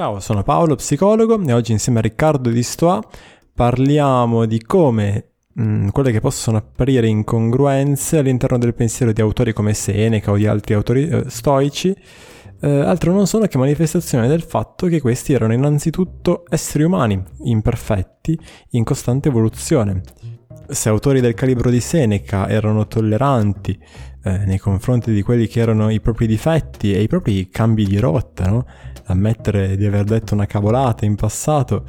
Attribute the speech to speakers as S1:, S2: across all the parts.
S1: Ciao, sono Paolo, psicologo e oggi insieme a Riccardo di Stoa parliamo di come mh, mm, quelle che possono apparire incongruenze all'interno del pensiero di autori come Seneca o di altri autori eh, stoici eh, altro non sono che manifestazione del fatto che questi erano innanzitutto esseri umani, imperfetti, in costante evoluzione. Se autori del calibro di Seneca erano tolleranti eh, nei confronti di quelli che erano i propri difetti e i propri cambi di rotta, no? Ammettere di aver detto una cavolata in passato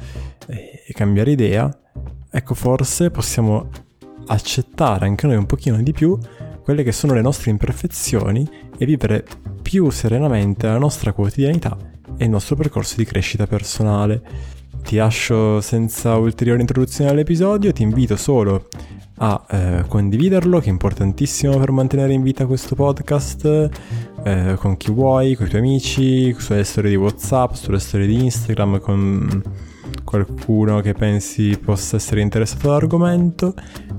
S1: e, cambiare idea, ecco forse possiamo accettare anche noi un pochino di più quelle che sono le nostre imperfezioni e vivere più serenamente la nostra quotidianità e il nostro percorso di crescita personale. Ti lascio senza ulteriore introduzione all'episodio, ti invito solo a eh, condividerlo, che è importantissimo per mantenere in vita questo podcast, eh, con chi vuoi, con i tuoi amici, sulle storie di WhatsApp, sulle storie di Instagram, con qualcuno che pensi possa essere interessato all'argomento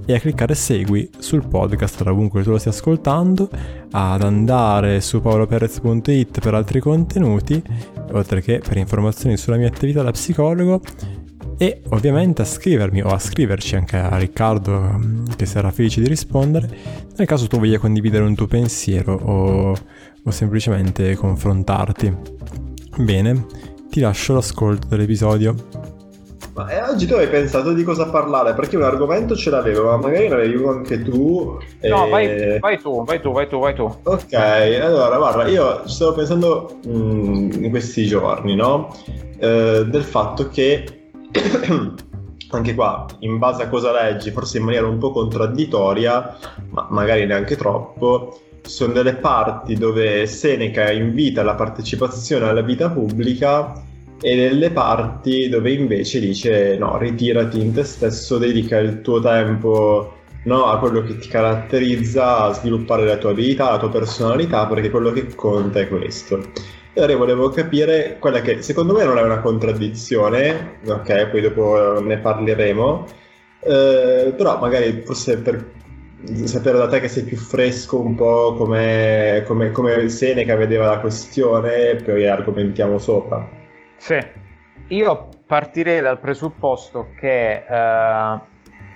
S1: e a cliccare segui sul podcast. Da ovunque tu lo stia ascoltando, ad andare su paoloperez.it per altri contenuti, oltre che per informazioni sulla mia attività da psicologo e ovviamente a scrivermi o a scriverci anche a Riccardo mm, che sarà felice di rispondere nel caso tu voglia condividere un tuo pensiero o, o semplicemente confrontarti. Bene, ti lascio l'ascolto dell'episodio.
S2: Ma eh, oggi tu hai pensato di cosa parlare? Perché un argomento ce l'avevo, ma magari ne avevi uno anche tu.
S3: E... No, vai, vai, tu, vai tu, vai tu, vai tu.
S2: Ok, allora guarda, io stavo pensando mh, mm, in questi giorni, no? Eh, del fatto che anche qua, in base a cosa leggi, forse in maniera un po' contraddittoria, ma magari neanche troppo, sono delle parti dove Seneca invita alla partecipazione alla vita pubblica e delle parti dove invece dice no, ritirati in te stesso, dedica il tuo tempo no, a quello che ti caratterizza, a sviluppare la tua abilità, la tua personalità, perché quello che conta è questo. E ora volevo capire quella che secondo me non è una contraddizione, ok, poi dopo ne parleremo, eh, però magari forse per sapere da te che sei più fresco un po' come, come, come Seneca vedeva la questione, poi argomentiamo sopra.
S3: Sì, io partirei dal presupposto che eh,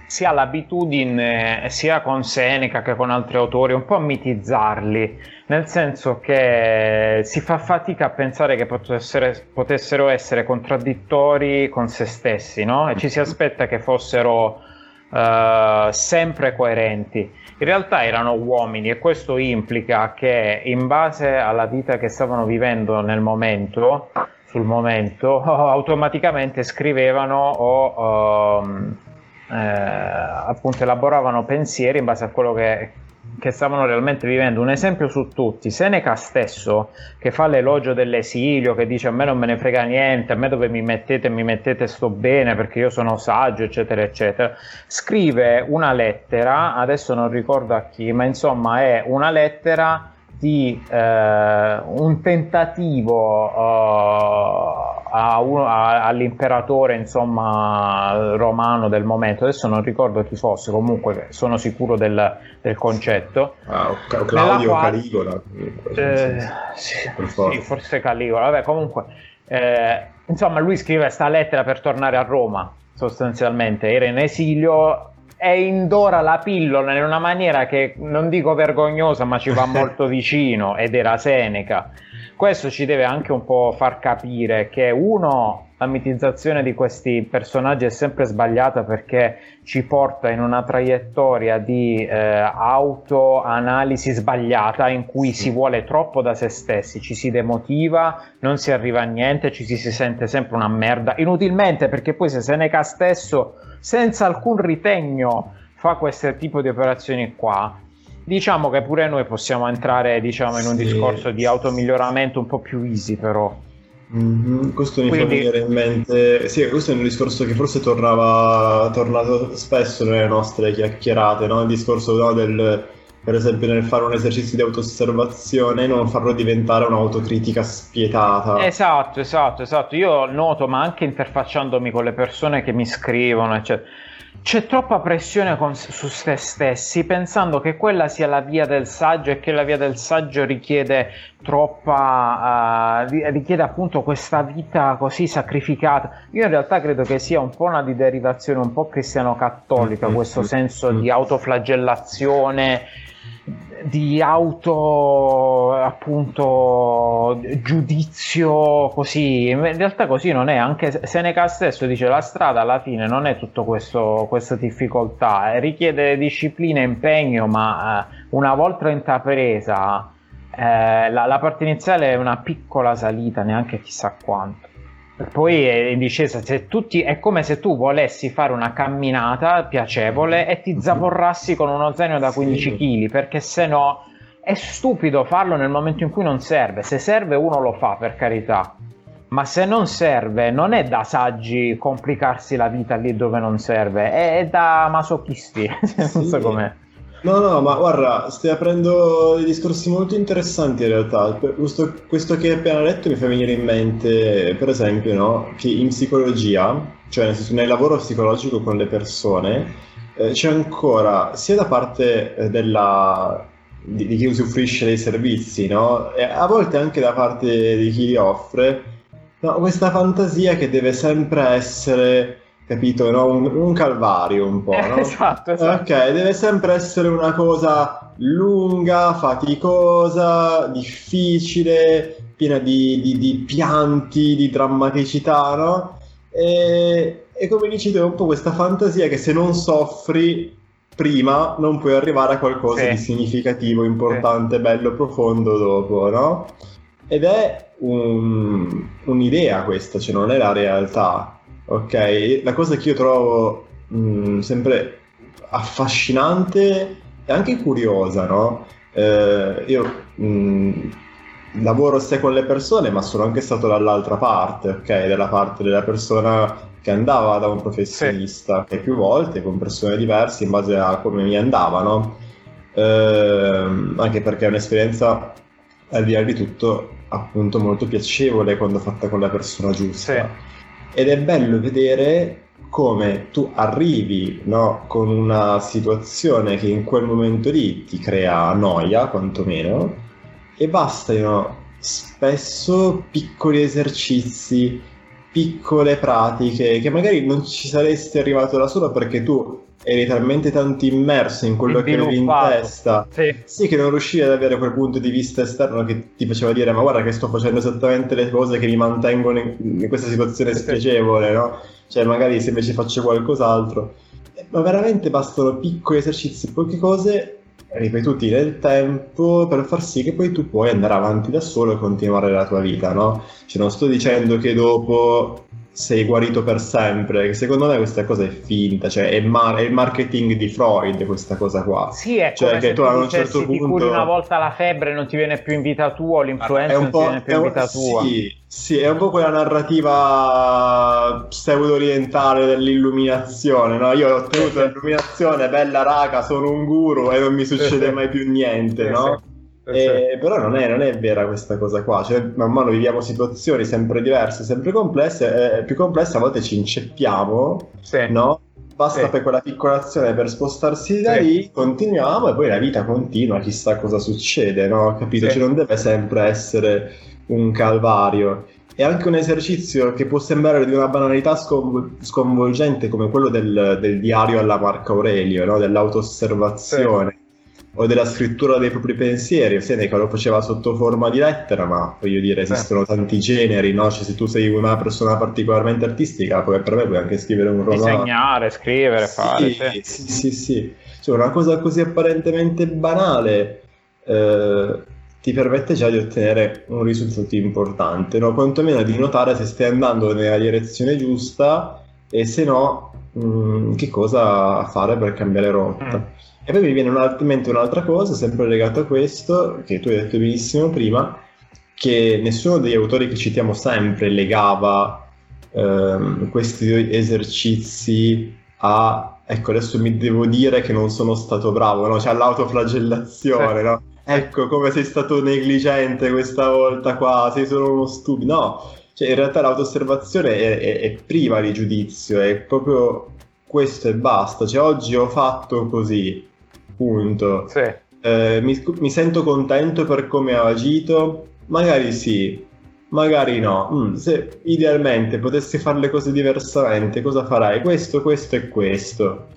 S3: si ha l'abitudine, sia con Seneca che con altri autori, un po' a mitizzarli, nel senso che si fa fatica a pensare che potessero, potessero essere contraddittori con se stessi, no? E ci si aspetta che fossero uh, sempre coerenti. In realtà erano uomini e questo implica che in base alla vita che stavano vivendo nel momento, sul momento, automaticamente scrivevano o um, eh, appunto elaboravano pensieri in base a quello che, che stavano realmente vivendo. Un esempio su tutti, Seneca stesso, che fa l'elogio dell'esilio, che dice a me non me ne frega niente, a me dove mi mettete, mi mettete sto bene perché io sono saggio, eccetera, eccetera, scrive una lettera, adesso non ricordo a chi, ma insomma è una lettera di eh, un tentativo uh, a uno, a, all'imperatore insomma romano del momento. Adesso non ricordo chi fosse comunque sono sicuro del, del concetto.
S2: Ah, Claudio quale, Caligola
S3: eh, sì, sì, forse Caligola. Vabbè comunque eh, insomma lui scrive questa lettera per tornare a Roma sostanzialmente. Era in esilio e indora la pillola in una maniera che non dico vergognosa, ma ci va molto vicino ed era Seneca. Questo ci deve anche un po' far capire che uno la mitizzazione di questi personaggi è sempre sbagliata perché ci porta in una traiettoria di eh, autoanalisi sbagliata in cui si vuole troppo da se stessi, ci si demotiva, non si arriva a niente, ci si, si sente sempre una merda, inutilmente perché poi se Seneca stesso senza alcun ritegno fa questo tipo di operazioni qua, diciamo che pure noi possiamo entrare diciamo, in un sì. discorso di automiglioramento un po' più easy però.
S2: Mm-hmm. Questo mi Quindi... fa venire in mente, sì, questo è un discorso che forse tornava, tornato spesso nelle nostre chiacchierate, no? il discorso no, del, per esempio nel fare un esercizio di autoosservazione non farlo diventare un'autocritica spietata.
S3: Esatto, esatto, esatto. Io noto, ma anche interfacciandomi con le persone che mi scrivono, eccetera, c'è troppa pressione con, su se stessi pensando che quella sia la via del saggio e che la via del saggio richiede troppa uh, richiede appunto questa vita così sacrificata io in realtà credo che sia un po' una di derivazione un po' cristiano-cattolica mm-hmm. questo senso di autoflagellazione di auto appunto giudizio così. In realtà così non è anche Seneca stesso dice la strada alla fine non è tutto questo questa difficoltà. Richiede disciplina e impegno ma eh, una volta intrapresa eh, la, la parte iniziale è una piccola salita neanche chissà quanto poi è in discesa, ti, è come se tu volessi fare una camminata piacevole e ti zavorrassi con uno zaino da 15 kg, perché se no è stupido farlo nel momento in cui non serve. Se serve uno lo fa, per carità. Ma se non serve, non è da saggi complicarsi la vita lì dove non serve, è, da masochisti. non so com'è.
S2: No, no, ma guarda, stai aprendo dei discorsi molto interessanti in realtà. Questo, questo, che hai appena detto mi fa venire in mente, per esempio, no, che in psicologia, cioè nel, lavoro psicologico con le persone, eh, c'è ancora, sia da parte eh, della, di, di, chi usufruisce dei servizi, no, e a volte anche da parte di chi li offre, no, questa fantasia che deve sempre essere capito? No? Un, un, calvario un po', no?
S3: esatto, esatto.
S2: Ok, deve sempre essere una cosa lunga, faticosa, difficile, piena di, di, di pianti, di drammaticità, no? E, e come dici tu, è un po' questa fantasia che se non soffri prima non puoi arrivare a qualcosa sì. di significativo, importante, sì. bello, profondo dopo, no? Ed è un, un'idea questa, cioè non è la realtà. Ok, la cosa che io trovo mh, mm, sempre affascinante e anche curiosa, no? Eh, io mh, mm, lavoro sia con le persone, ma sono anche stato dall'altra parte, ok? Della parte della persona che andava da un professionista, sì. che più volte con persone diverse in base a come mi andava, no? Eh, anche perché è un'esperienza al di là di tutto appunto molto piacevole quando fatta con la persona giusta. Sì ed è bello vedere come tu arrivi no, con una situazione che in quel momento lì ti crea noia, quantomeno, e bastano spesso piccoli esercizi, piccole pratiche che magari non ci saresti arrivato da solo perché tu eri talmente tanto immerso in quello che avevi in testa, sì. sì. che non riuscivi ad avere quel punto di vista esterno che ti faceva dire ma guarda che sto facendo esattamente le cose che mi mantengono in, in questa situazione sì. spiacevole, no? Cioè magari se invece faccio qualcos'altro. Ma veramente bastano piccoli esercizi, poche cose ripetuti nel tempo per far sì che poi tu puoi andare avanti da solo e continuare la tua vita, no? Cioè non sto dicendo che dopo sei guarito per sempre. Secondo me questa cosa è finta, cioè è, mar- è, il marketing di Freud questa cosa qua.
S3: Sì, è cioè, che tu a un certo punto... ti curi una volta la febbre non ti viene più in vita tua, l'influenza non ti viene più in vita tua.
S2: Sì, sì, è un po' quella narrativa pseudo-orientale dell'illuminazione, no? Io ho ottenuto l'illuminazione, bella raga, sono un guru e non mi succede mai più niente, no? Eh, però non è, non è, vera questa cosa qua, cioè, man mano viviamo situazioni sempre diverse, sempre complesse, eh, più complesse, a volte ci inceppiamo, sì. no? Basta sì. per quella piccola azione per spostarsi da sì. lì, continuiamo e poi la vita continua, chissà cosa succede, no? Capito? Cioè non deve sempre essere un calvario. È anche un esercizio che può sembrare di una banalità scon- sconvolgente come quello del, del, diario alla Marco Aurelio, no? dell'auto-osservazione o della scrittura dei propri pensieri. Seneca lo faceva sotto forma di lettera, ma voglio dire, esistono Beh. tanti generi, no? Cioè, se tu sei una persona particolarmente artistica, come per me puoi anche scrivere un romanzo.
S3: Disegnare, scrivere,
S2: sì, fare. Sì, sì, sì. sì. Cioè, una cosa così apparentemente banale eh, ti permette già di ottenere un risultato importante, no? Quantomeno di notare se stai andando nella direzione giusta e se no, mh, mm, che cosa fare per cambiare rotta. Mm. E poi mi viene in mente un'altra cosa, sempre legata a questo, che tu hai detto benissimo prima, che nessuno degli autori che citiamo sempre legava ehm, questi esercizi a, ecco adesso mi devo dire che non sono stato bravo, no? cioè all'autoflagellazione, no? Ecco come sei stato negligente questa volta qua, sei solo uno stupido, no, cioè in realtà l'autosservazione è, è, è priva di giudizio, è proprio questo e basta, cioè oggi ho fatto così, punto.
S3: Sì.
S2: Eh, mi, mi, sento contento per come ho agito? Magari sì, magari no. Mm, se idealmente potessi fare le cose diversamente, cosa farai? Questo, questo e questo.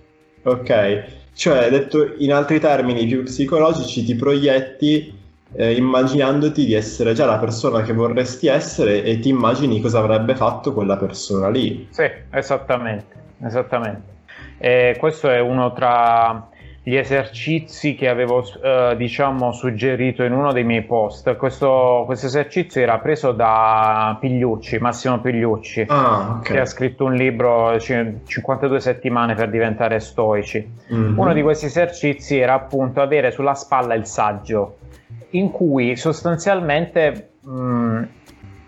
S2: Ok? Cioè, detto in altri termini più psicologici, ti proietti eh, immaginandoti di essere già la persona che vorresti essere e ti immagini cosa avrebbe fatto quella persona lì.
S3: Sì, esattamente, esattamente. E questo è uno tra gli esercizi che avevo eh, diciamo suggerito in uno dei miei post. Questo, questo, esercizio era preso da Pigliucci, Massimo Pigliucci,
S2: ah, okay.
S3: che ha scritto un libro 52 settimane per diventare stoici. Mm-hmm. Uno di questi esercizi era appunto avere sulla spalla il saggio, in cui sostanzialmente mh, mm,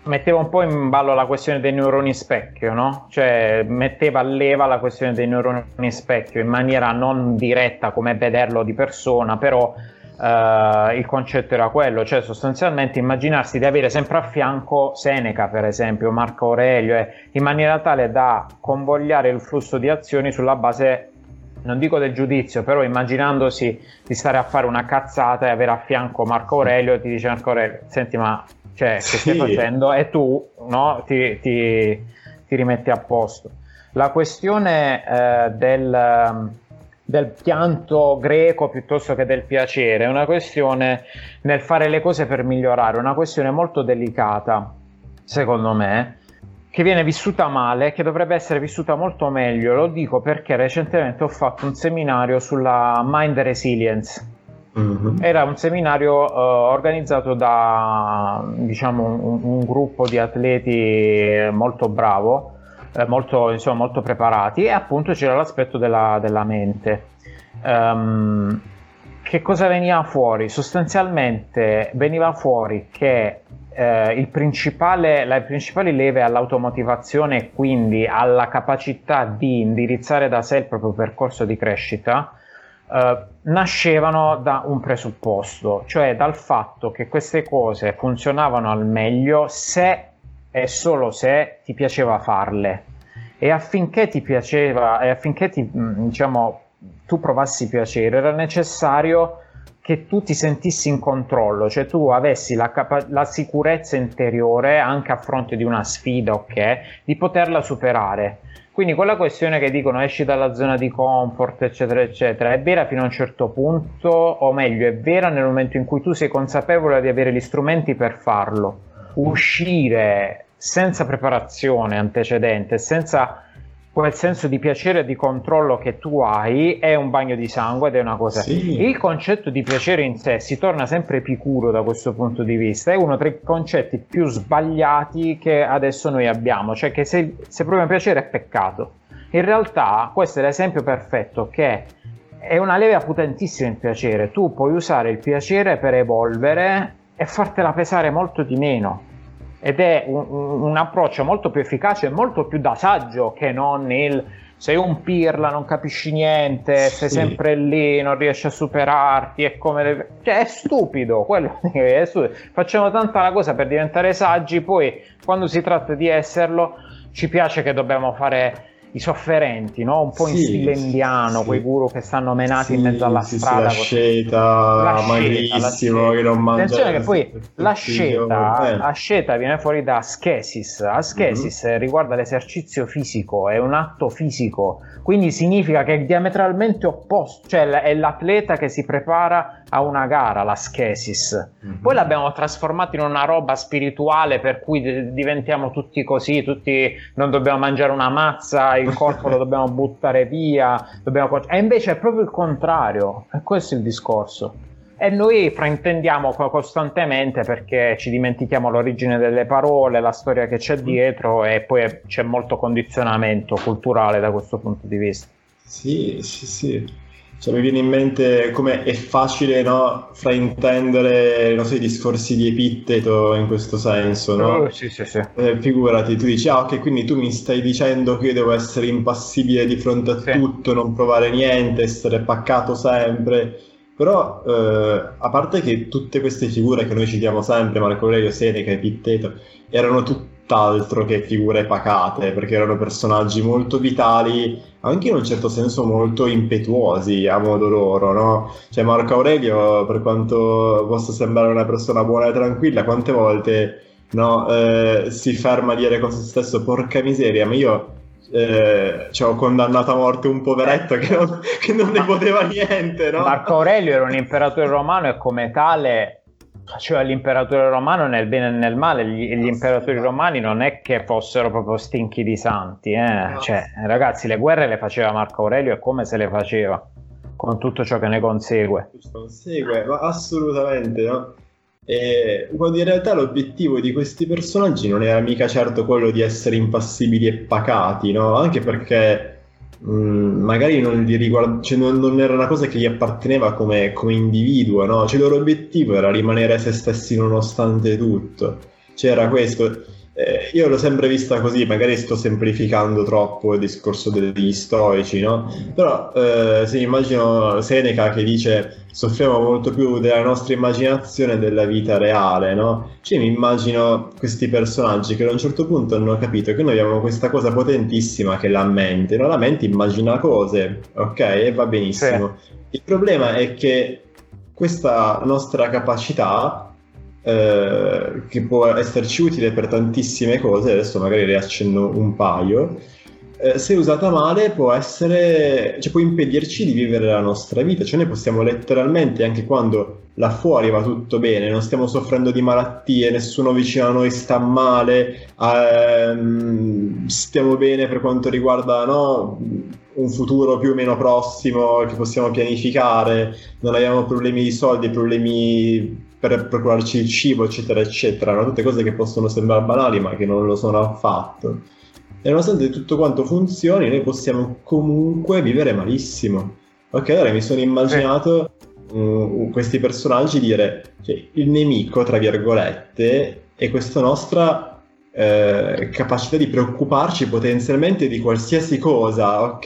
S3: metteva un po' in ballo la questione dei neuroni specchio, no? Cioè metteva a leva la questione dei neuroni specchio in maniera non diretta come vederlo di persona, però eh, il concetto era quello, cioè sostanzialmente immaginarsi di avere sempre a fianco Seneca, per esempio, Marco Aurelio, eh, in maniera tale da convogliare il flusso di azioni sulla base non dico del giudizio, però immaginandosi di stare a fare una cazzata e avere a fianco Marco Aurelio, ti dice Marco Aurelio, senti ma cioè, sì. che stai facendo e tu no, ti, ti, ti, rimetti a posto. La questione eh, del, del pianto greco piuttosto che del piacere è una questione nel fare le cose per migliorare, una questione molto delicata, secondo me, che viene vissuta male, che dovrebbe essere vissuta molto meglio. Lo dico perché recentemente ho fatto un seminario sulla mind resilience Mm-hmm. Era un seminario uh, organizzato da diciamo, un, un, gruppo di atleti molto bravo, eh, molto, insomma, molto preparati e appunto c'era l'aspetto della, della mente. Um, che cosa veniva fuori? Sostanzialmente veniva fuori che eh, principale, le principali leve all'automotivazione e quindi alla capacità di indirizzare da sé il proprio percorso di crescita Uh, nascevano da un presupposto, cioè dal fatto che queste cose funzionavano al meglio se e solo se ti piaceva farle. E affinché ti piaceva, e affinché ti, mm, diciamo, tu provassi piacere, era necessario che tu ti sentissi in controllo, cioè tu avessi la, capa- la sicurezza interiore anche a fronte di una sfida, ok, di poterla superare quindi quella questione che dicono esci dalla zona di comfort, eccetera, eccetera, è vera fino a un certo punto, o meglio, è vera nel momento in cui tu sei consapevole di avere gli strumenti per farlo. Uscire senza preparazione antecedente, senza quel senso di piacere e di controllo che tu hai è un bagno di sangue ed è una cosa. Sì. Il concetto di piacere in sé si torna sempre picuro da questo punto di vista, è uno tra i concetti più sbagliati che adesso noi abbiamo, cioè che se, se proviamo piacere è peccato. In realtà questo è l'esempio perfetto che è una leva potentissima il piacere, tu puoi usare il piacere per evolvere e fartela pesare molto di meno ed è un, un, approccio molto più efficace e molto più da saggio che non il sei un pirla, non capisci niente, sì. sei sempre lì, non riesci a superarti, è come... Cioè, è stupido, quello è stupido. Facciamo tanta la cosa per diventare saggi, poi quando si tratta di esserlo ci piace che dobbiamo fare i sofferenti, no? un po' in stile indiano, sì. quei guru che stanno menati sì, in mezzo alla strada.
S2: Sì, la sceta, magrissimo, che non mangia.
S3: Attenzione che poi la sceta, la sceta, viene fuori da ascesis. Ascesis mm-hmm. riguarda l'esercizio fisico, è un atto fisico, quindi significa che è diametralmente opposto, cioè è l'atleta che si prepara a una gara, l'aschesis. Mm-hmm. Poi l'abbiamo trasformato in una roba spirituale per cui diventiamo tutti così, tutti non dobbiamo mangiare una mazza, il corpo lo dobbiamo buttare via, dobbiamo... e invece è proprio il contrario, e questo è il discorso. E noi fraintendiamo costantemente perché ci dimentichiamo l'origine delle parole, la storia che c'è dietro e poi c'è molto condizionamento culturale da questo punto di vista.
S2: Sì, sì, sì. Cioè, mi viene in mente come è facile no, fraintendere i discorsi di Epitteto in questo senso, no?
S3: Oh, sì, sì, sì.
S2: Eh, figurati, tu dici, ah ok, quindi tu mi stai dicendo che io devo essere impassibile di fronte a sì. tutto, non provare niente, essere paccato sempre. Però, eh, a parte che tutte queste figure che noi citiamo sempre, Marco Aurelio, Seneca, Epitteto, erano tutte tutt'altro che figure pacate, perché erano personaggi molto vitali, anche in un certo senso molto impetuosi a modo loro, no? Cioè Marco Aurelio, per quanto possa sembrare una persona buona e tranquilla, quante volte no, eh, si ferma a dire con se stesso porca miseria, ma io eh, cioè, ho condannato a morte un poveretto che non, che non ne poteva niente. No?
S3: Marco Aurelio era un imperatore romano e come tale faceva l'imperatore romano nel bene e nel male. Gli, gli imperatori romani non è che fossero proprio stinchi di santi. Eh? No. Cioè, ragazzi, le guerre le faceva Marco Aurelio e come se le faceva con tutto ciò che ne consegue.
S2: Consegue, ma assolutamente no. E quando in realtà l'obiettivo di questi personaggi non era mica certo quello di essere impassibili e pacati, no? Anche perché magari non, riguard- cioè non, non, era una cosa che gli apparteneva come, come individuo, no? Cioè il loro obiettivo era rimanere se stessi nonostante tutto. C'era questo. Eh, io l'ho sempre vista così, magari sto semplificando troppo il discorso degli storici, no? Però eh, se immagino Seneca che dice soffriamo molto più della nostra immaginazione della vita reale, no? Cioè mi immagino questi personaggi che a un certo punto hanno capito che noi abbiamo questa cosa potentissima che è la mente, no? La mente immagina cose, ok? E va benissimo. Sì. Il problema è che questa nostra capacità eh, che può esserci utile per tantissime cose, adesso magari riaccenno un paio, eh, se usata male può essere, cioè può impedirci di vivere la nostra vita, cioè noi possiamo letteralmente, anche quando là fuori va tutto bene, non stiamo soffrendo di malattie, nessuno vicino a noi sta male, ehm, stiamo bene per quanto riguarda no, un futuro più o meno prossimo che possiamo pianificare, non abbiamo problemi di soldi, problemi per procurarci il cibo, eccetera, eccetera. No? Tutte cose che possono sembrare banali, ma che non lo sono affatto. E nonostante tutto quanto funzioni, noi possiamo comunque vivere malissimo. Ok, allora mi sono immaginato uh, questi personaggi dire cioè, il nemico, tra virgolette, è questa nostra eh, capacità di preoccuparci potenzialmente di qualsiasi cosa, ok?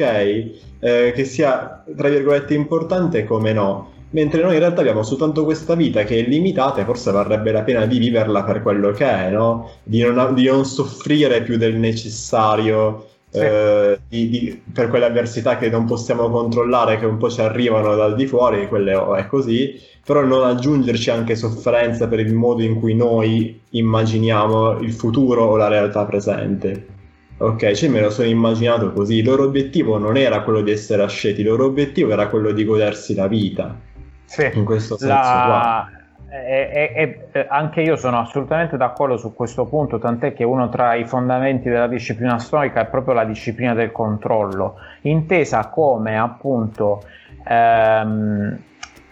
S2: Eh, che sia, tra virgolette, importante come no mentre noi in realtà abbiamo soltanto questa vita che è limitata e forse varrebbe la pena di viverla per quello che è, no? di, non, di non soffrire più del necessario sì. eh, di, di, per quelle avversità che non possiamo controllare, che un po' ci arrivano dal di fuori, quelle oh, è così, però non aggiungerci anche sofferenza per il modo in cui noi immaginiamo il futuro o la realtà presente. Ok, cioè me lo sono immaginato così. Il loro obiettivo non era quello di essere asceti, il loro obiettivo era quello di godersi la vita.
S3: Sì, in questo senso la... E, e, anche io sono assolutamente d'accordo su questo punto, tant'è che uno tra i fondamenti della disciplina storica è proprio la disciplina del controllo, intesa come appunto ehm,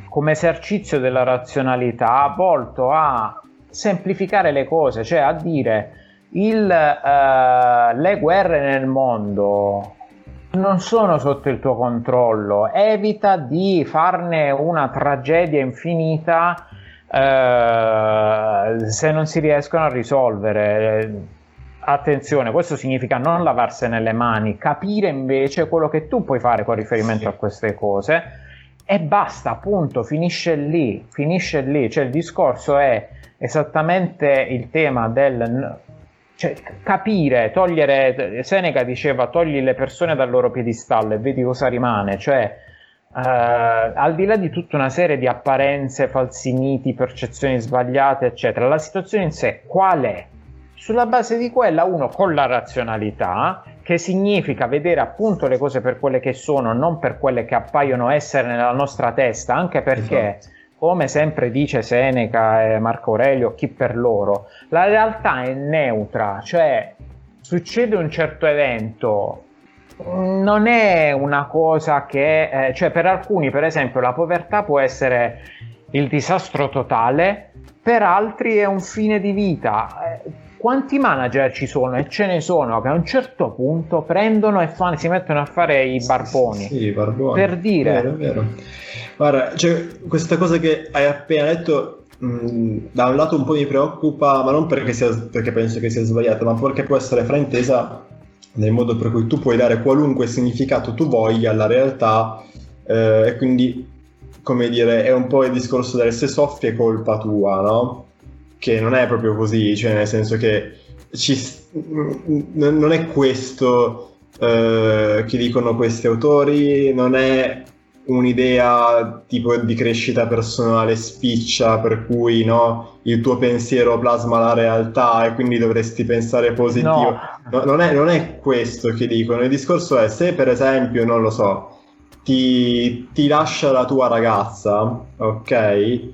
S3: come esercizio della razionalità volto a semplificare le cose, cioè a dire il, eh, le guerre nel mondo non sono sotto il tuo controllo, evita di farne una tragedia infinita eh, se non si riescono a risolvere. Attenzione, questo significa non lavarsene le mani, capire invece quello che tu puoi fare con riferimento sì. a queste cose e basta, appunto, finisce lì, finisce lì, cioè il discorso è esattamente il tema del cioè, capire, togliere, Seneca diceva togli le persone dal loro piedistallo e vedi cosa rimane, cioè uh, al di là di tutta una serie di apparenze, falsi miti, percezioni sbagliate, eccetera, la situazione in sé qual è? Sulla base di quella uno con la razionalità, che significa vedere appunto le cose per quelle che sono, non per quelle che appaiono essere nella nostra testa, anche perché... Esatto come sempre dice Seneca e Marco Aurelio, chi per loro, la realtà è neutra, cioè succede un certo evento, non è una cosa che, eh, cioè per alcuni per esempio la povertà può essere il disastro totale, per altri è un fine di vita. Quanti manager ci sono e ce ne sono che a un certo punto prendono e fanno, si mettono a fare i barboni,
S2: sì, barboni.
S3: per dire
S2: vero, vero. Guarda, cioè, questa cosa che hai appena detto, mh, da un lato un po' mi preoccupa, ma non perché, sia, perché penso che sia sbagliata, ma perché può essere fraintesa nel modo per cui tu puoi dare qualunque significato tu voglia alla realtà eh, e quindi, come dire, è un po' il discorso del se soffri è colpa tua, no? Che non è proprio così, cioè nel senso che ci, non è questo eh, che dicono questi autori, non è un'idea tipo di crescita personale spiccia per cui no, il tuo pensiero plasma la realtà e quindi dovresti pensare positivo. No. No, non, è, non, è, questo che dicono. Il discorso è se per esempio, non lo so, ti, ti lascia la tua ragazza, ok?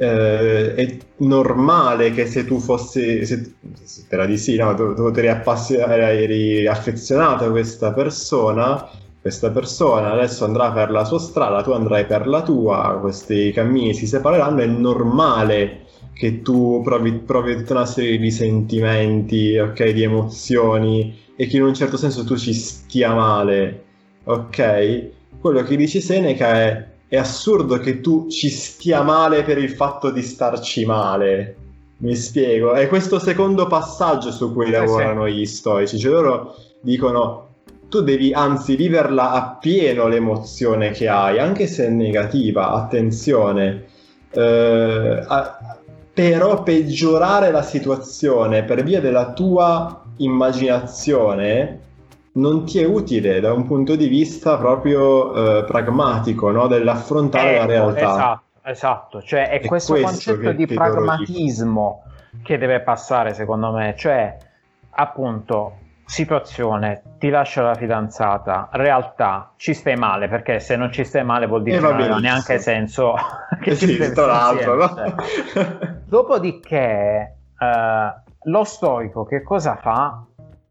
S2: Eh, è normale che se tu fossi, se, spera di sì, no, tu, tu eri, eri affezionato a questa persona questa persona adesso andrà per la sua strada, tu andrai per la tua, questi cammini si separeranno, è normale che tu provi, provi tutta una serie di sentimenti, ok, di emozioni e che in un certo senso tu ci stia male, ok? Quello che dice Seneca è è assurdo che tu ci stia male per il fatto di starci male. Mi spiego, è questo secondo passaggio su cui lavorano gli stoici, cioè loro dicono tu devi anzi viverla appieno l'emozione che hai, anche se è negativa, attenzione. Eh, a, però peggiorare la situazione per via della tua immaginazione non ti è utile da un punto di vista proprio eh, pragmatico, no? dell'affrontare
S3: eh,
S2: la realtà.
S3: Esatto, esatto, cioè è, è questo, questo, concetto di pragmatismo che deve passare secondo me, cioè appunto situazione, ti lascia la fidanzata, realtà, ci stai male, perché se non ci stai male vuol dire eh, che non ha neanche senso che eh ci sì, tra l'altro, no? cioè. Dopodiché, eh, lo stoico che cosa fa?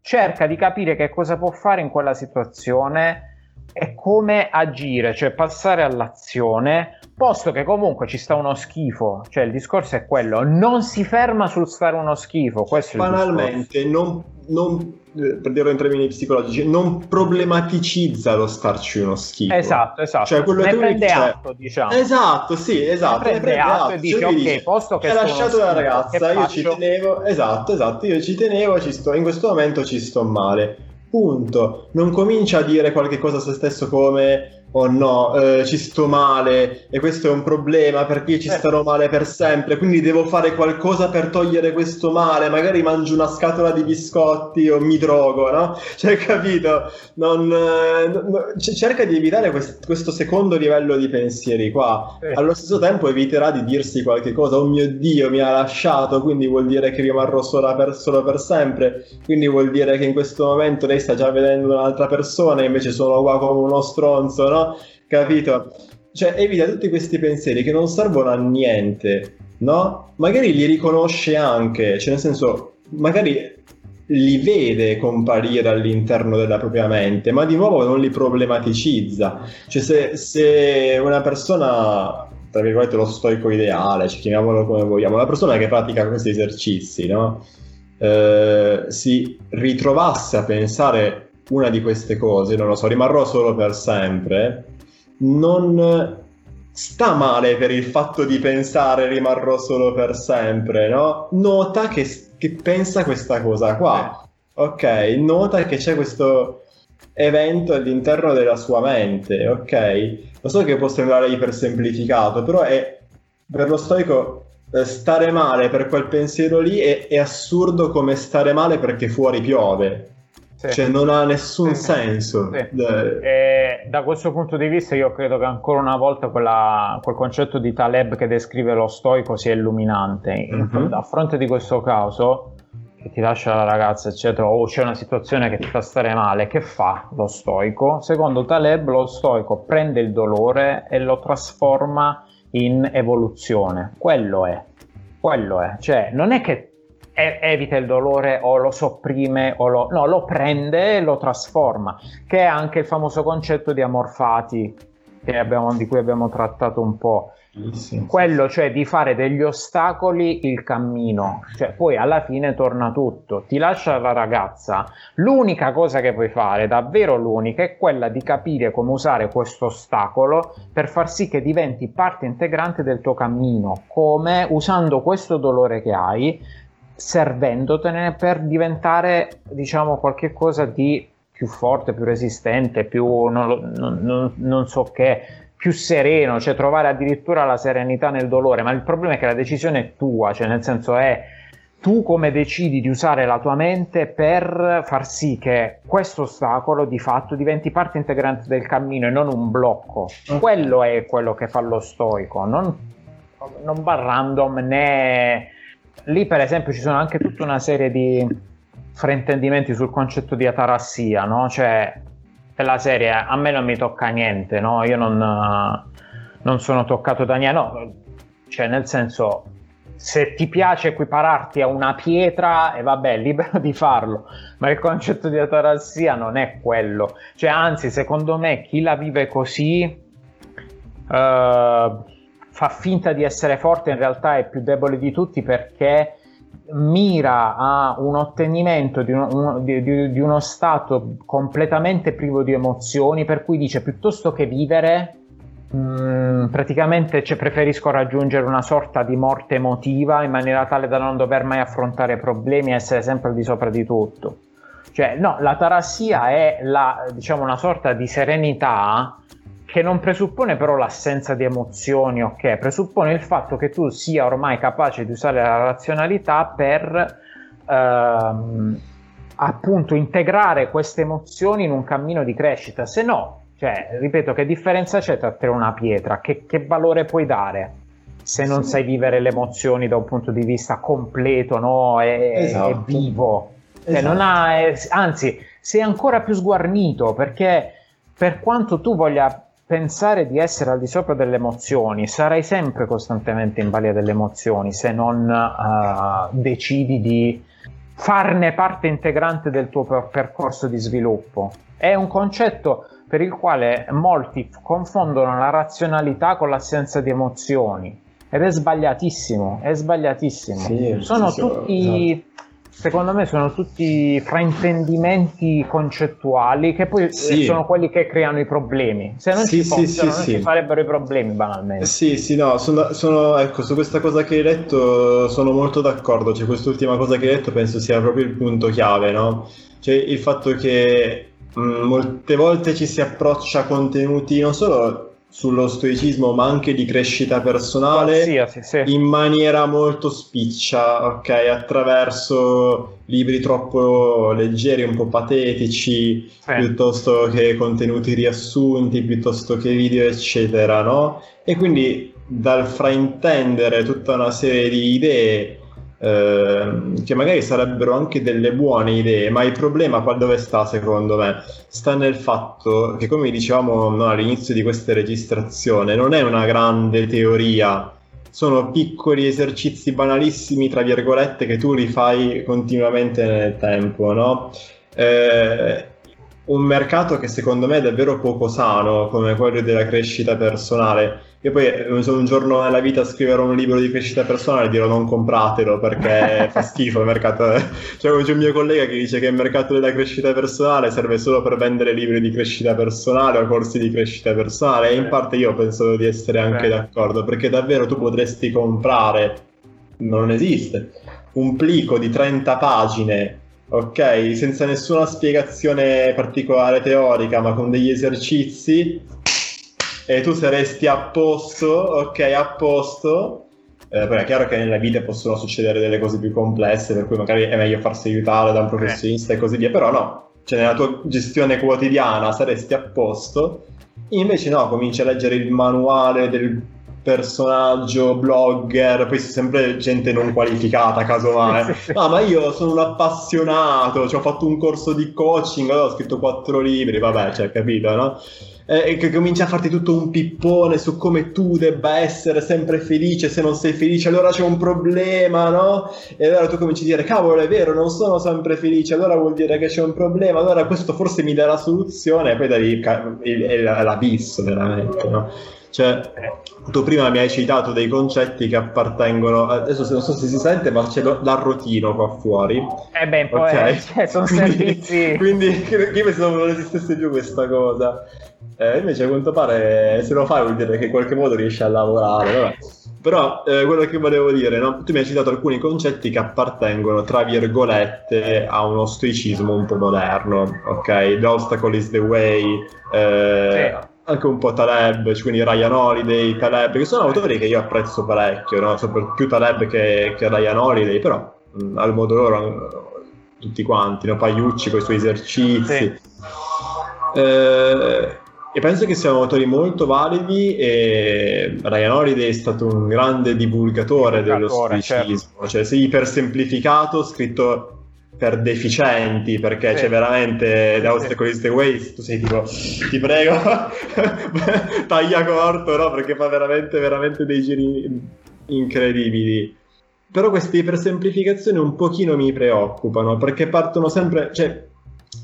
S3: Cerca di capire che cosa può fare in quella situazione e come agire, cioè passare all'azione, posto che comunque ci sta uno schifo, cioè il discorso è quello, non si ferma sul stare uno schifo, questo
S2: Banalmente, non, non eh, per dirlo in termini psicologici, non problematicizza lo starci uno schifo.
S3: Esatto, esatto. Cioè, quello ne che prende dice... atto, diciamo.
S2: Esatto, sì, esatto. Ne prende, ne prende atto, e
S3: dice, cioè, ok, dice, posto che...
S2: Hai lasciato la ragazza, io ci tenevo, esatto, esatto, io ci tenevo, ci sto, in questo momento ci sto male. Punto. Non comincia a dire qualche cosa a se stesso come oh no, eh, ci sto male e questo è un problema perché ci eh. starò male per sempre, quindi devo fare qualcosa per togliere questo male, magari mangio una scatola di biscotti o mi drogo, no? Cioè, capito? Non, eh, cerca di evitare quest- questo secondo livello di pensieri qua. Eh. Allo stesso tempo eviterà di dirsi qualche cosa, oh mio Dio, mi ha lasciato, quindi vuol dire che rimarrò sola per, solo per sempre, quindi vuol dire che in questo momento lei sta già vedendo un'altra persona e invece sono qua come uno stronzo, no? Capito? Cioè, evita tutti questi pensieri che non servono a niente, no? Magari li riconosce anche, cioè nel senso, magari li vede comparire all'interno della propria mente, ma di nuovo non li problematicizza. Cioè, se, se una persona, tra virgolette, lo stoico ideale, cioè, chiamiamolo come vogliamo, una persona che pratica questi esercizi, no? Eh, si ritrovasse a pensare una di queste cose, non lo so, rimarrò solo per sempre, non sta male per il fatto di pensare rimarrò solo per sempre, no? Nota che, che pensa questa cosa qua. Ok, nota che c'è questo evento all'interno della sua mente, ok? Lo so che può sembrare ipersemplificato, però è per lo stoico eh, stare male per quel pensiero lì è, è assurdo come stare male perché fuori piove. Sì. Cioè non ha nessun sì. senso. Sì.
S3: da questo punto di vista io credo che ancora una volta quella, quel concetto di Taleb che descrive lo stoico sia illuminante. Mm-hmm. A fronte di questo caso, che ti lascia la ragazza, eccetera, o c'è una situazione che ti fa stare male, che fa lo stoico? Secondo Taleb lo stoico prende il dolore e lo trasforma in evoluzione. Quello è. Quello è. Cioè, non è che evita il dolore o lo sopprime o lo, no, lo prende e lo trasforma, che è anche il famoso concetto di amorfati abbiamo, di cui abbiamo trattato un po'. Sì, Quello cioè di fare degli ostacoli il cammino, cioè poi alla fine torna tutto, ti lascia la ragazza, l'unica cosa che puoi fare, davvero l'unica, è quella di capire come usare questo ostacolo per far sì che diventi parte integrante del tuo cammino, come usando questo dolore che hai servendotene per diventare, diciamo, qualche cosa di più forte, più resistente, più non, non, non, so che, più sereno, cioè trovare addirittura la serenità nel dolore, ma il problema è che la decisione è tua, cioè nel senso è tu come decidi di usare la tua mente per far sì che questo ostacolo di fatto diventi parte integrante del cammino e non un blocco. Quello è quello che fa lo stoico, non, non va random né... Lì per esempio ci sono anche tutta una serie di fraintendimenti sul concetto di atarassia, no? Cioè, per la serie a me non mi tocca niente, no? Io non, non sono toccato da niente, no? Cioè, nel senso, se ti piace equipararti a una pietra, e vabbè, libero di farlo, ma il concetto di atarassia non è quello. Cioè, anzi, secondo me, chi la vive così uh, fa finta di essere forte, in realtà è più debole di tutti perché mira a un ottenimento di uno, di, di, di uno stato completamente privo di emozioni, per cui dice piuttosto che vivere Mm, praticamente cioè, preferisco raggiungere una sorta di morte emotiva in maniera tale da non dover mai affrontare problemi e essere sempre al di sopra di tutto. Cioè, no, la tarassia è la, diciamo, una sorta di serenità che non presuppone però l'assenza di emozioni, ok? Presuppone il fatto che tu sia ormai capace di usare la razionalità per ehm, appunto integrare queste emozioni in un cammino di crescita, se no cioè, ripeto, che differenza c'è tra te e una pietra? Che, che valore puoi dare se non sì. sai vivere le emozioni da un punto di vista completo no? e, esatto. e vivo? Cioè, esatto. ha, anzi, sei ancora più sguarnito perché per quanto tu voglia pensare di essere al di sopra delle emozioni, sarai sempre costantemente in balia delle emozioni se non uh, decidi di farne parte integrante del tuo percorso di sviluppo. È un concetto per il quale molti confondono la razionalità con l'assenza di emozioni ed è sbagliatissimo, è sbagliatissimo. Sì, sono sì, tutti, esatto. Secondo me, sono tutti fraintendimenti concettuali che poi sì. sono quelli che creano i problemi. Se non ci fossero, non ci farebbero i problemi banalmente.
S2: Sì, sì, no, sono, sono, ecco, su questa cosa che hai detto sono molto d'accordo. Cioè, quest'ultima cosa che hai detto penso sia proprio il punto chiave, no? Cioè, il fatto che Mm, molte volte ci si approccia a contenuti non solo sullo stoicismo ma anche di crescita personale sì, sì, sì. in maniera molto spiccia, ok? Attraverso libri troppo leggeri, un po' patetici, piuttosto che contenuti riassunti, piuttosto che video, eccetera, no? E quindi dal fraintendere tutta una serie di idee Ehm, che magari sarebbero anche delle buone idee, ma il problema qua dove sta secondo me? Sta nel fatto che come dicevamo no, all'inizio di questa registrazione, non è una grande teoria, sono piccoli esercizi banalissimi, tra virgolette, che tu rifai continuamente nel tempo, no? Eh, un mercato che secondo me è davvero poco sano, come quello della crescita personale, io poi eh, un giorno nella vita scriverò un libro di crescita personale e dirò non compratelo perché fa schifo il mercato. Cioè, c'è un mio collega che dice che il mercato della crescita personale serve solo per vendere libri di crescita personale o corsi di crescita personale. E in parte io penso di essere anche d'accordo perché davvero tu potresti comprare, non esiste, un plico di 30 pagine ok, senza nessuna spiegazione particolare teorica, ma con degli esercizi e tu saresti a posto, ok, a posto. Eh, poi è chiaro che nella vita possono succedere delle cose più complesse, per cui magari è meglio farsi aiutare da un professionista e così via, però no, cioè nella tua gestione quotidiana saresti a posto, invece no, cominci a leggere il manuale del personaggio, blogger, poi sempre gente non qualificata, casomai. Ah, ma io sono un appassionato, cioè, ho fatto un corso di coaching, allora ho scritto quattro libri, vabbè, cioè, capito, no? Eh, che comincia a farti tutto un pippone su come tu debba essere sempre felice, se non sei felice allora c'è un problema, no? E allora tu cominci a dire, cavolo è vero, non sono sempre felice, allora vuol dire che c'è un problema, allora questo forse mi dà la soluzione e poi da lì è l'abisso veramente, no? Cioè, tu prima mi hai citato dei concetti che appartengono. Adesso non so se si sente, ma c'è l'arrotino qua fuori.
S3: Eh beh, poi okay. cioè, sono quindi, servizi.
S2: Quindi io pensavo non esistesse più questa cosa. Eh, invece a quanto pare se lo fai vuol dire che in qualche modo riesci a lavorare. Vabbè. Però eh, quello che volevo dire, no? tu mi hai citato alcuni concetti che appartengono, tra virgolette, a uno stoicismo un po' moderno, ok? The obstacle is the way, eh, sì. Anche un po' Taleb, cioè quindi Ryan Holiday, Taleb, che sono autori che io apprezzo parecchio, no? più Taleb che, che Ryan Holiday, però mm, Almodoro, tutti quanti, no? Pagliucci con i suoi esercizi. Sì. Eh, e penso che siano autori molto validi e Ryan Holiday è stato un grande divulgatore, dello stoicismo, certo. cioè se ipersemplificato, scritto per deficienti perché sì. c'è veramente da Obstacles the Ways tu sei tipo ti prego taglia corto no? Perché fa veramente veramente dei giri incredibili. Però queste ipersemplificazioni un pochino mi preoccupano perché partono sempre cioè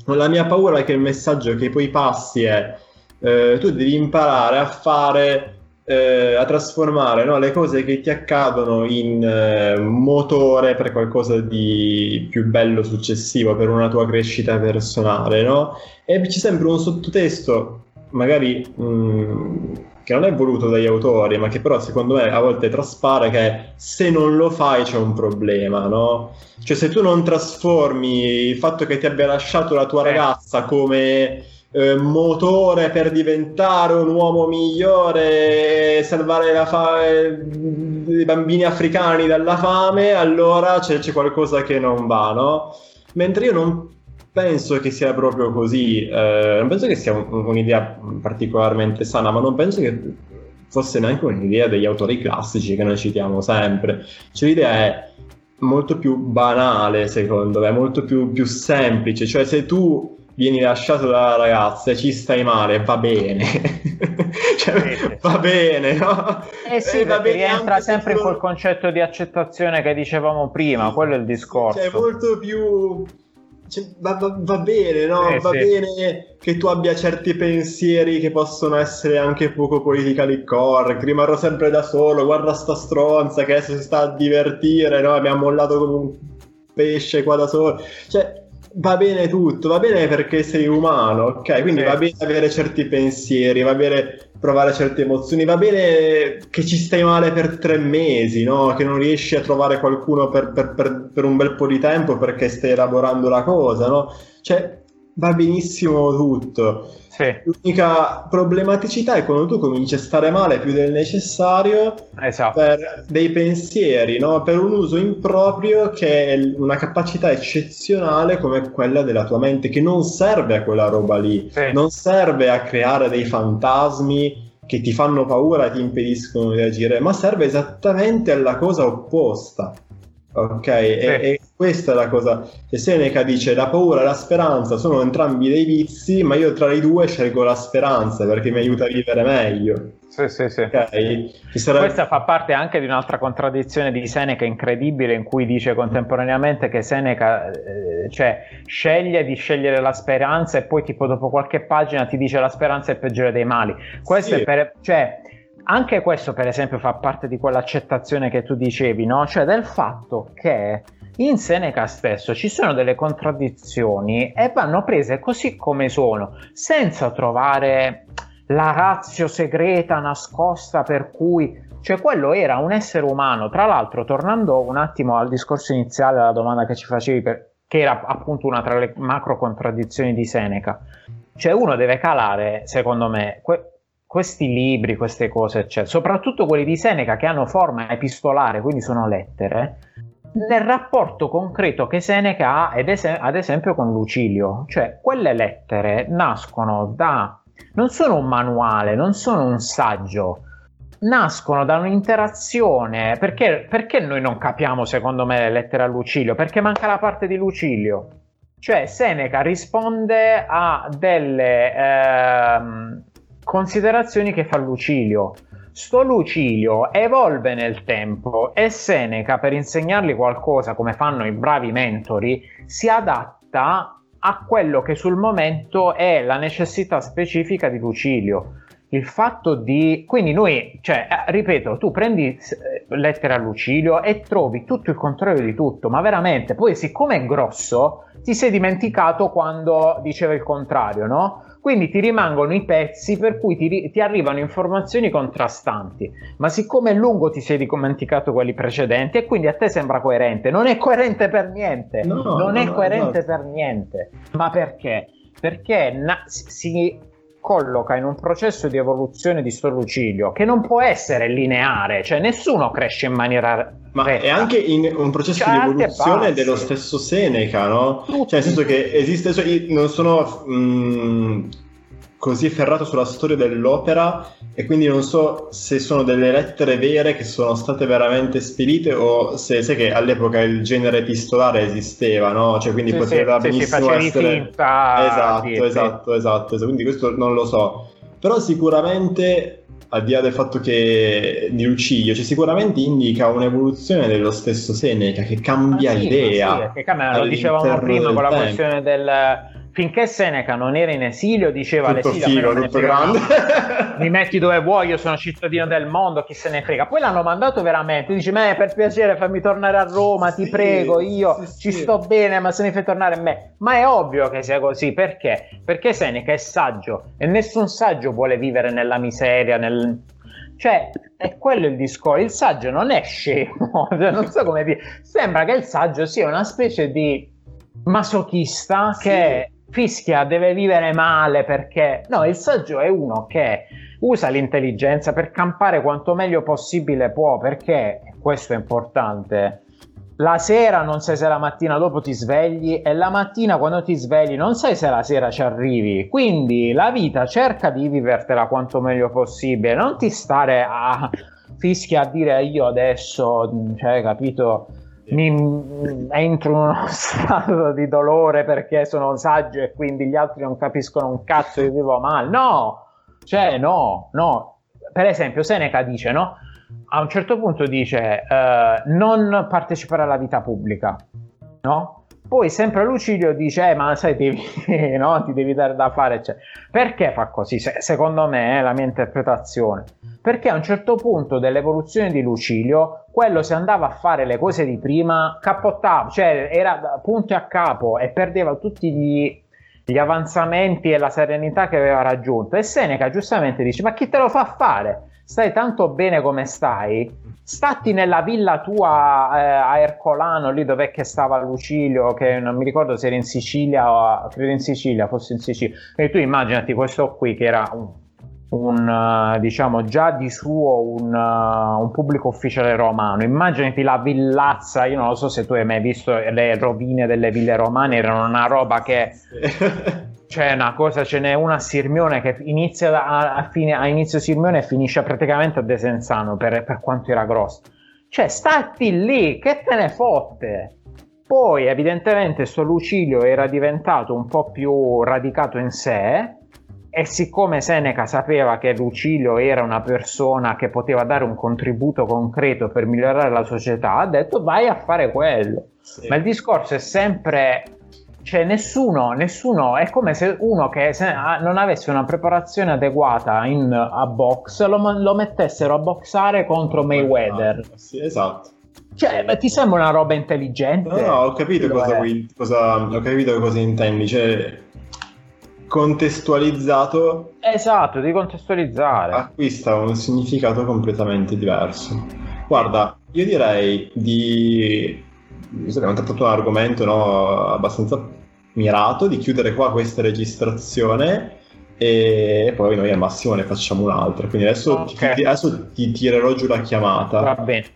S2: la mia paura è che il messaggio che poi passi è eh, tu devi imparare a fare, eh, a trasformare no, le cose che ti accadono in eh, motore per qualcosa di più bello successivo, per una tua crescita personale, no? E c'è sempre un sottotesto, magari mh, mm, che non è voluto dagli autori, ma che però secondo me a volte traspare che se non lo fai c'è un problema, no? Cioè se tu non trasformi il fatto che ti abbia lasciato la tua ragazza come eh, motore per diventare un uomo migliore e salvare fa- i bambini africani dalla fame, allora c'è, c'è, qualcosa che non va, no? Mentre io non penso che sia proprio così, eh, non penso che sia un, un'idea particolarmente sana, ma non penso che fosse neanche un'idea degli autori classici che noi citiamo sempre. Cioè l'idea è molto più banale, secondo me, molto più, più semplice, cioè se tu vieni lasciato dalla ragazza e ci stai male, va bene. cioè, sì, va bene, no?
S3: Eh sì, eh, perché rientra sempre in quel concetto di accettazione che dicevamo prima, quello è il discorso.
S2: Cioè, molto più... Cioè, va, va, va, bene, no? Eh, va sì. bene che tu abbia certi pensieri che possono essere anche poco politically correct. Rimarrò sempre da solo. Guarda sta stronza che adesso si sta a divertire, no? Abbiamo mollato come un pesce qua da solo. Cioè, va bene tutto, va bene perché sei umano, ok? Quindi sì. va bene avere certi pensieri, va bene provare certe emozioni, va bene che ci stai male per tre mesi, no? Che non riesci a trovare qualcuno per, per, per, per un bel po' di tempo perché stai elaborando la cosa, no? Cioè, va benissimo tutto. Sì. L'unica problematicità è quando tu cominci a stare male più del necessario esatto. per dei pensieri, no? per un uso improprio che è una capacità eccezionale come quella della tua mente, che non serve a quella roba lì, sì. non serve a creare dei fantasmi che ti fanno paura e ti impediscono di agire, ma serve esattamente alla cosa opposta. Ok, sì. e, e, questa è la cosa che Seneca dice: la paura e la speranza sono entrambi dei vizi, ma io tra i due scelgo la speranza perché mi aiuta a vivere meglio.
S3: Sì, sì, sì. Okay? Sarebbe... Questa fa parte anche di un'altra contraddizione di Seneca incredibile, in cui dice contemporaneamente che Seneca eh, cioè, sceglie di scegliere la speranza e poi, tipo, dopo qualche pagina ti dice la speranza è il peggiore dei mali. Questo sì. è per. Cioè, anche questo, per esempio, fa parte di quell'accettazione che tu dicevi, no? Cioè del fatto che in Seneca stesso ci sono delle contraddizioni e vanno prese così come sono, senza trovare la razio segreta nascosta per cui cioè quello era un essere umano. Tra l'altro, tornando un attimo al discorso iniziale, alla domanda che ci facevi, per, che era appunto una tra le macro contraddizioni di Seneca, cioè uno deve calare, secondo me, que- questi libri, queste cose, eccetera, soprattutto quelli di Seneca che hanno forma epistolare, quindi sono lettere, nel rapporto concreto che Seneca ha, es- ad esempio, con Lucilio. Cioè, quelle lettere nascono da... non sono un manuale, non sono un saggio, nascono da un'interazione. Perché, perché noi non capiamo, secondo me, le lettere a Lucilio? Perché manca la parte di Lucilio. Cioè, Seneca risponde a delle... Ehm, Considerazioni che fa Lucilio. Sto Lucilio evolve nel tempo e Seneca, per insegnargli qualcosa, come fanno i bravi mentori, si adatta a quello che sul momento è la necessità specifica di Lucilio. Il fatto di... Quindi noi, cioè, eh, ripeto, tu prendi eh, lettere a Lucilio e trovi tutto il contrario di tutto, ma veramente, poi siccome è grosso, ti sei dimenticato quando diceva il contrario, no? Quindi ti rimangono i pezzi per cui ti, ti, arrivano informazioni contrastanti, ma siccome è lungo ti sei dimenticato quelli precedenti e quindi a te sembra coerente. Non è coerente per niente, no, non no, è no, coerente per niente. Ma perché? Perché na- si colloca in un processo di evoluzione di sto Lucilio che non può essere lineare, cioè nessuno cresce in maniera
S2: ma retta. è anche in un processo cioè, di evoluzione dello stesso Seneca, no? Tutti. Cioè, nel senso che esiste, cioè, non sono mh, mm, così ferrato sulla storia dell'opera e quindi non so se sono delle lettere vere che sono state veramente spedite o se sai che all'epoca il genere epistolare esisteva, no? Cioè quindi sì, poteva sì, benissimo sì, essere finta, esatto, esatto, esatto, esatto, quindi questo non lo so. Però sicuramente al di là del fatto che di Lucilio, cioè sicuramente indica un'evoluzione dello stesso Seneca che cambia ah, sì, idea.
S3: Sì, che cambia, lo dicevamo prima con la questione del finché Seneca non era in esilio, diceva
S2: tutto l'esilio figo, tutto grande.
S3: mi metti dove vuoi, io sono cittadino del mondo, chi se ne frega. Poi l'hanno mandato veramente, dice, me per piacere fammi tornare a Roma, ti prego, io sì, ci sì. sto bene, ma se mi fai tornare a me. Ma è ovvio che sia così, perché? Perché Seneca è saggio e nessun saggio vuole vivere nella miseria, nel... Cioè, è quello il discorso. Il saggio non è scemo, cioè, non so come dire. Sembra che il saggio sia una specie di masochista che fischia, deve vivere male perché... No, il saggio è uno che usa l'intelligenza per campare quanto meglio possibile può, perché, questo è importante, la sera non sai se la mattina dopo ti svegli e la mattina quando ti svegli non sai se la sera ci arrivi. Quindi la vita cerca di vivertela quanto meglio possibile, non ti stare a fischia a dire io adesso, cioè, capito mi entro in uno stato di dolore perché sono saggio e quindi gli altri non capiscono un cazzo io vivo male. No, cioè no, no. Per esempio Seneca dice, no? A un certo punto dice uh, non partecipare alla vita pubblica, no? Poi sempre Lucilio dice, eh, ma sai, devi, no? ti devi dare da fare. Cioè. Perché fa così? Se, secondo me è la mia interpretazione. Perché a un certo punto dell'evoluzione di Lucilio, quello se andava a fare le cose di prima, cappottava, cioè era punto a capo e perdeva tutti gli, gli avanzamenti e la serenità che aveva raggiunto. E Seneca giustamente dice, ma chi te lo fa fare? Stai tanto bene come stai? stati nella villa tua eh, a Ercolano, lì dove che stava Lucilio, che non mi ricordo se era in Sicilia o credo in Sicilia, fosse in Sicilia. E tu immaginati questo qui che era un, un uh, diciamo già di suo un, uh, un, pubblico ufficiale romano. Immaginati la villazza, io non lo so se tu hai mai visto le rovine delle ville romane, erano una roba che c'è una cosa, ce n'è una a Sirmione che inizia a, a, fine, a inizio Sirmione e finisce praticamente a Desenzano per, per quanto era grosso. Cioè, stati lì, che te ne fotte? Poi, evidentemente, sto Lucilio era diventato un po' più radicato in sé. E siccome Seneca sapeva che Lucilio era una persona che poteva dare un contributo concreto per migliorare la società, ha detto vai a fare quello. Sì. Ma il discorso è sempre cioè nessuno, nessuno, è come se uno che se non avesse una preparazione adeguata in, a box lo, lo, mettessero a boxare contro Mayweather.
S2: Sì, esatto.
S3: Cioè, beh, ti sembra una roba intelligente?
S2: No, no, ho capito, cosa, cosa, ho capito cosa intendi. Cioè, contestualizzato.
S3: Esatto, di contestualizzare.
S2: Acquista un significato completamente diverso. Guarda, io direi di visto che abbiamo trattato un argomento no, abbastanza mirato, di chiudere qua questa registrazione e poi noi al massimo ne facciamo un'altra. Quindi adesso, okay. ti, adesso ti tirerò giù la chiamata.
S3: Va bene.